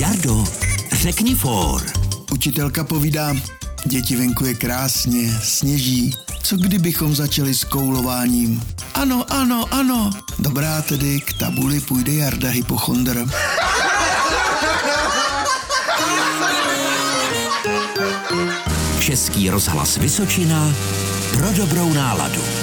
Jardo, řekni for. Učitelka povídá, děti venku je krásně, sněží. Co kdybychom začali s koulováním? Ano, ano, ano. Dobrá tedy, k tabuli půjde Jarda hypochondr. Český rozhlas Vysočina pro dobrou náladu.